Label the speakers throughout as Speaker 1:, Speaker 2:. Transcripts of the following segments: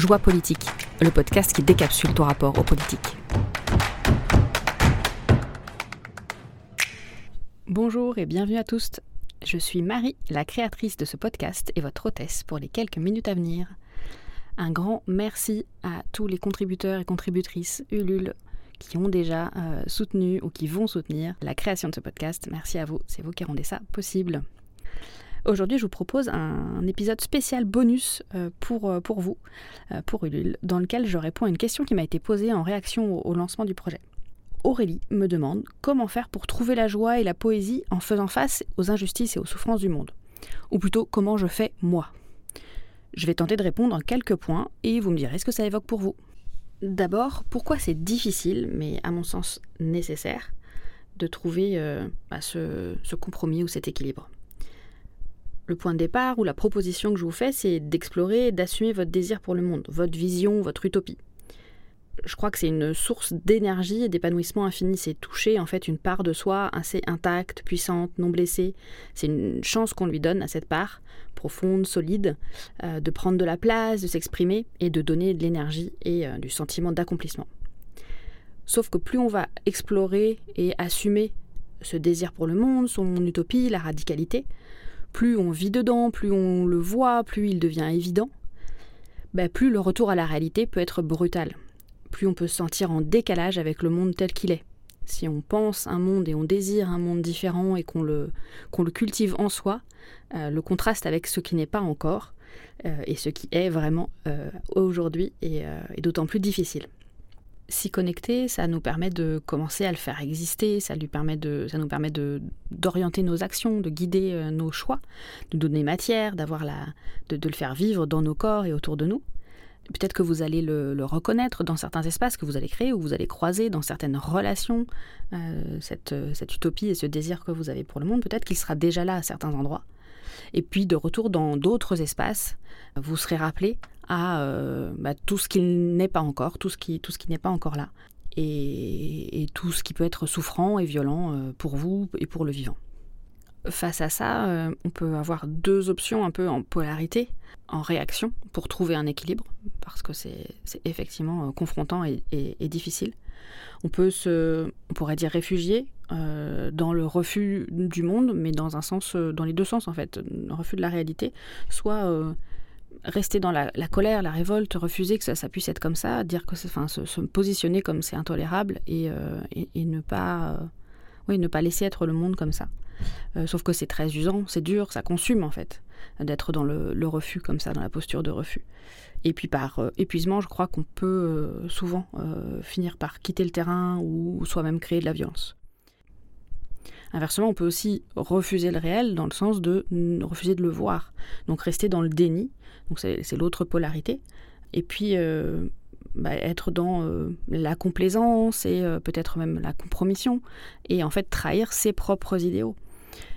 Speaker 1: Joie politique, le podcast qui décapsule ton rapport aux politiques. Bonjour et bienvenue à tous. Je suis Marie, la créatrice de ce podcast et votre hôtesse pour les quelques minutes à venir. Un grand merci à tous les contributeurs et contributrices Ulule qui ont déjà euh, soutenu ou qui vont soutenir la création de ce podcast. Merci à vous, c'est vous qui rendez ça possible. Aujourd'hui, je vous propose un, épisode spécial bonus euh, pour, euh, pour vous, pour Ulule, dans lequel je réponds à une question qui m'a été posée en réaction au, lancement du projet. Aurélie me demande comment faire pour trouver la joie et la poésie en faisant face aux injustices et aux souffrances du monde. Ou plutôt, comment je fais moi? Je vais tenter de répondre en quelques points et vous me direz ce que ça évoque pour vous. D'abord, pourquoi c'est difficile, mais à mon sens nécessaire, de trouver euh, bah, ce compromis ou cet équilibre? Le point de départ ou la proposition que je vous fais, c'est d'explorer et d'assumer votre désir pour le monde, votre vision, votre utopie je crois que c'est une source d'énergie et d'épanouissement infini. C'est toucher en fait une part de soi assez intacte, puissante, non blessée. C'est une chance qu'on lui donne à cette part profonde, solide, euh, de prendre de la place, de s'exprimer et de donner de l'énergie et euh, du sentiment d'accomplissement. Sauf que plus on va explorer et assumer ce désir pour le monde, son utopie, la radicalité, plus on vit dedans, plus on le voit, plus il devient évident, ben, plus le retour à la réalité peut être brutal plus on peut se sentir en décalage avec le monde tel qu'il est. Si on pense un monde et on désire un monde différent et qu'on le, qu'on le cultive en soi, euh, le contraste avec ce qui n'est pas encore euh, et ce qui est vraiment euh, aujourd'hui est, d'autant plus difficile. S'y connecter, ça nous permet de commencer à le faire exister, ça, lui permet de, ça nous permet d'orienter nos actions, de guider nos choix, de donner matière, d'avoir la, de, de le faire vivre dans nos corps et autour de nous. Peut-être que vous allez le, reconnaître dans certains espaces que vous allez créer ou vous allez croiser dans certaines relations, euh, cette, cette, utopie et ce désir que vous avez pour le monde. Peut-être qu'il sera déjà là à certains endroits. Et puis de retour dans d'autres espaces, vous serez rappelé à euh, bah, tout ce qui n'est pas encore, tout ce qui, tout ce qui n'est pas encore là. Et, tout ce qui peut être souffrant et violent euh, pour vous et pour le vivant. Face à ça, on peut avoir deux options un peu en polarité en réaction pour trouver un équilibre, parce que c'est effectivement euh, confrontant et, difficile. On peut se, on pourrait dire réfugié euh, dans le refus du monde, mais dans un sens, euh, dans les deux sens en fait, refus de la réalité, soit rester dans la, colère, la révolte, refuser que ça, puisse être comme ça, dire que, enfin, se, positionner comme c'est intolérable et, et, ne pas, oui, ne pas laisser être le monde comme ça. sauf que c'est très usant, c'est dur, ça consume en fait d'être dans le, refus comme ça, dans la posture de refus. Et puis par euh, épuisement, je crois qu'on peut euh, souvent euh, finir par quitter le terrain ou soi-même créer de la violence. Inversement, on peut aussi refuser le réel dans le sens de refuser de le voir, donc rester dans le déni, donc c'est l'autre polarité, et puis bah, être dans la complaisance et peut-être même la compromission, et en fait trahir ses propres idéaux.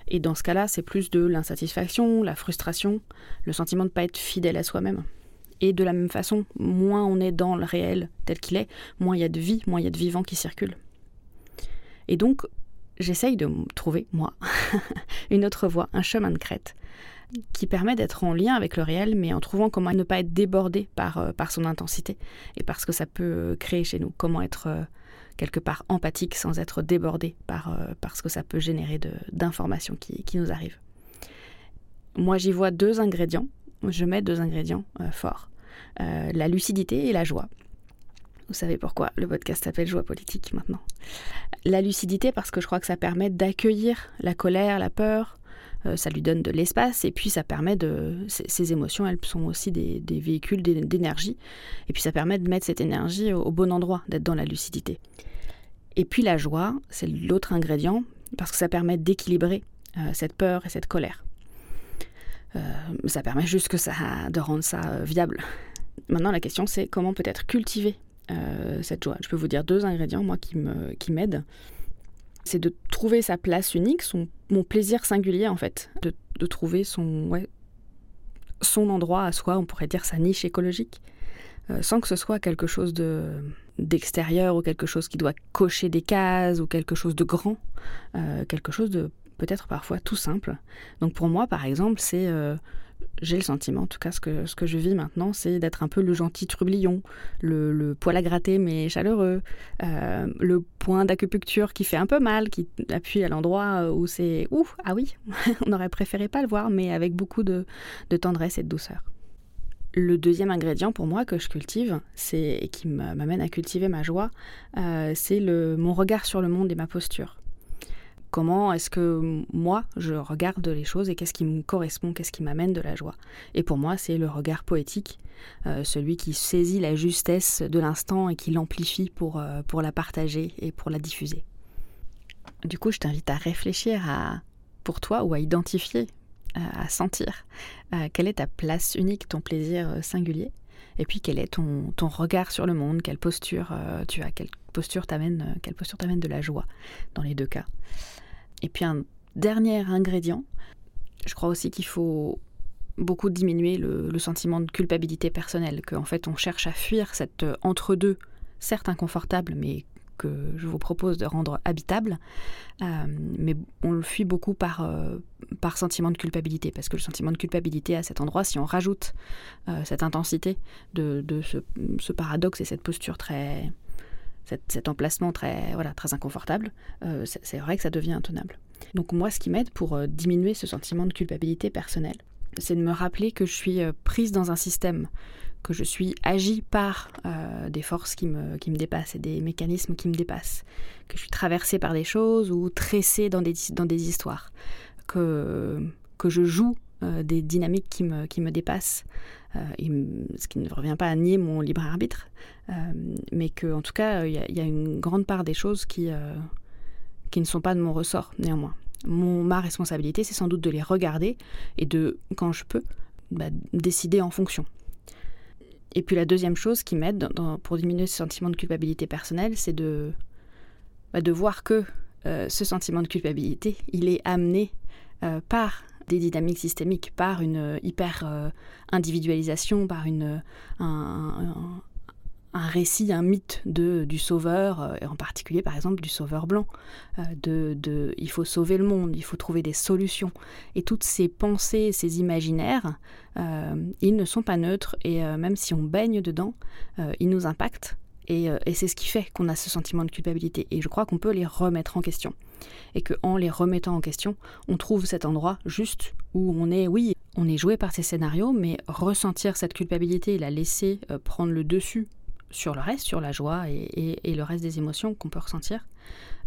Speaker 1: Et dans ce cas-là, c'est plus de l'insatisfaction, la frustration, le sentiment de ne pas être fidèle à soi-même. Et de la même façon, moins on est dans le réel tel qu'il est, moins il y a de vie, moins il y a de vivants qui circulent. Et donc, j'essaye de trouver, moi, une autre voie, un chemin de crête, qui permet d'être en lien avec le réel, mais en trouvant comment ne pas être débordé par, euh, par son intensité et par ce que ça peut créer chez nous, comment être euh, quelque part empathique sans être débordé par, euh, ce que ça peut générer d'informations qui, qui, nous arrivent. Moi, j'y vois deux ingrédients. Je mets deux ingrédients euh, forts. Euh, la lucidité et la joie. Vous savez pourquoi le podcast s'appelle Joie politique maintenant. La lucidité parce que je crois que ça permet d'accueillir la colère, la peur, ça lui donne de l'espace et puis ça permet de... Ces émotions, elles sont aussi des, véhicules d'énergie et puis ça permet de mettre cette énergie au bon endroit, d'être dans la lucidité. Et puis la joie, c'est l'autre ingrédient, parce que ça permet d'équilibrer euh, cette peur et cette colère. Euh, ça permet juste que ça, de rendre ça euh, viable. Maintenant, la question, c'est comment peut-être cultiver cette joie. Je peux vous dire deux ingrédients, moi, qui m'aident. Qui c'est de trouver sa place unique, son, mon plaisir singulier, en fait. De, de trouver son, ouais, son endroit à soi, on pourrait dire sa niche écologique, sans que ce soit quelque chose de d'extérieur ou quelque chose qui doit cocher des cases ou quelque chose de grand, euh, quelque chose de peut-être parfois tout simple. Donc pour moi, par exemple, c'est euh, j'ai le sentiment, en tout cas ce que, ce que je vis maintenant, c'est d'être un peu le gentil trublion, le, poil à gratter mais chaleureux, euh, le point d'acupuncture qui fait un peu mal, qui appuie à l'endroit où c'est ouf, ah oui, on aurait préféré pas le voir, mais avec beaucoup de, tendresse et de douceur. Le deuxième ingrédient pour moi que je cultive, c'est et qui m'amène à cultiver ma joie, euh, c'est mon regard sur le monde et ma posture comment est-ce que moi je regarde les choses et qu'est-ce qui me correspond, qu'est-ce qui m'amène de la joie. Et pour moi, c'est le regard poétique, euh, celui qui saisit la justesse de l'instant et qui l'amplifie pour, euh, pour la partager et pour la diffuser. Du coup, je t'invite à réfléchir à, pour toi ou à identifier, euh, à sentir quelle est ta place unique, ton plaisir singulier. Et puis quel est ton, ton regard sur le monde, quelle posture tu as, quelle posture t'amène, quelle posture t'amène de la joie dans les deux cas. Et puis un dernier ingrédient, je crois aussi qu'il faut beaucoup diminuer le, sentiment de culpabilité personnelle, qu'en fait on cherche à fuir cet euh, entre-deux, certes inconfortable, mais que je vous propose de rendre habitable, euh, mais on le fuit beaucoup par, euh, par sentiment de culpabilité, parce que le sentiment de culpabilité à cet endroit, si on rajoute cette intensité de, ce, paradoxe et cette posture très, cet, emplacement très, voilà, très inconfortable, euh, c'est vrai que ça devient intenable. Donc moi, ce qui m'aide pour euh, diminuer ce sentiment de culpabilité personnelle, c'est de me rappeler que je suis euh, prise dans un système, que je suis agie par des forces qui me, qui me dépassent et des mécanismes qui me dépassent, que je suis traversée par des choses ou tressée dans des, dans des histoires, que, que je joue des dynamiques qui me, qui me dépassent, ce qui ne revient pas à nier mon libre arbitre, euh, mais qu'en tout cas, il y, a une grande part des choses qui, euh, qui ne sont pas de mon ressort, néanmoins. Mon, ma responsabilité, c'est sans doute de les regarder et de, quand je peux, bah, décider en fonction. Et puis la deuxième chose qui m'aide pour diminuer ce sentiment de culpabilité personnelle, c'est de, bah, de voir que euh, ce sentiment de culpabilité, il est amené par des dynamiques systémiques, par une hyper individualisation, par une, un, un récit, un mythe de, du sauveur, euh, et en particulier par exemple du sauveur blanc, euh, de, de, il faut sauver le monde, il faut trouver des solutions. Et toutes ces pensées, ces imaginaires, euh, ils ne sont pas neutres et même si on baigne dedans, ils nous impactent. Et, et c'est ce qui fait qu'on a ce sentiment de culpabilité. Et je crois qu'on peut les remettre en question. Et qu'en les remettant en question, on trouve cet endroit juste où on est, oui, on est joué par ces scénarios, mais ressentir cette culpabilité et la laisser prendre le dessus sur le reste, sur la joie et, le reste des émotions qu'on peut ressentir.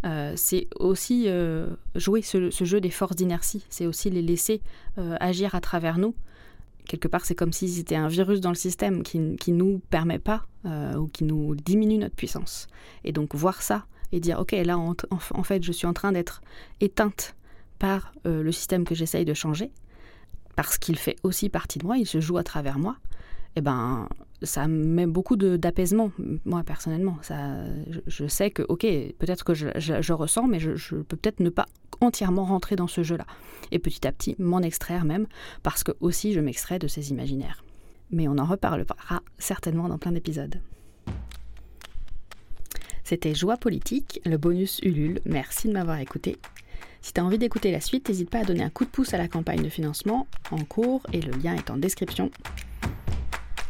Speaker 1: Euh, c'est aussi euh, jouer ce, jeu des forces d'inertie, c'est aussi les laisser euh, agir à travers nous. Quelque part, c'est comme si c'était un virus dans le système qui ne nous permet pas ou qui nous diminue notre puissance. Et donc voir ça et dire, ok, là, en, fait, je suis en train d'être éteinte par le système que j'essaye de changer, parce qu'il fait aussi partie de moi, il se joue à travers moi, eh ben, ça met beaucoup d'apaisement, moi personnellement. Ça, je, sais que, ok, peut-être que je, ressens, mais je, peux peut-être ne pas entièrement rentrer dans ce jeu-là. Et petit à petit, m'en extraire même, parce que aussi je m'extrais de ces imaginaires. Mais on en reparlera certainement dans plein d'épisodes. C'était Joie politique, le bonus Ulule. Merci de m'avoir écouté. Si tu as envie d'écouter la suite, n'hésite pas à donner un coup de pouce à la campagne de financement en cours et le lien est en description.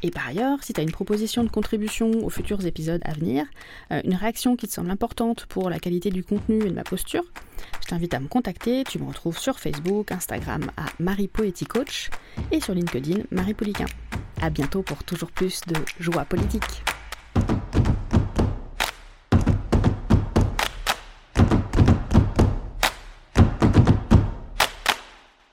Speaker 1: Et par ailleurs, si tu as une proposition de contribution aux futurs épisodes à venir, euh, une réaction qui te semble importante pour la qualité du contenu et de ma posture, je t'invite à me contacter. Tu me retrouves sur Facebook, Instagram à Marie Coach et sur LinkedIn Marie Poliquin. À bientôt pour toujours plus de joie politique.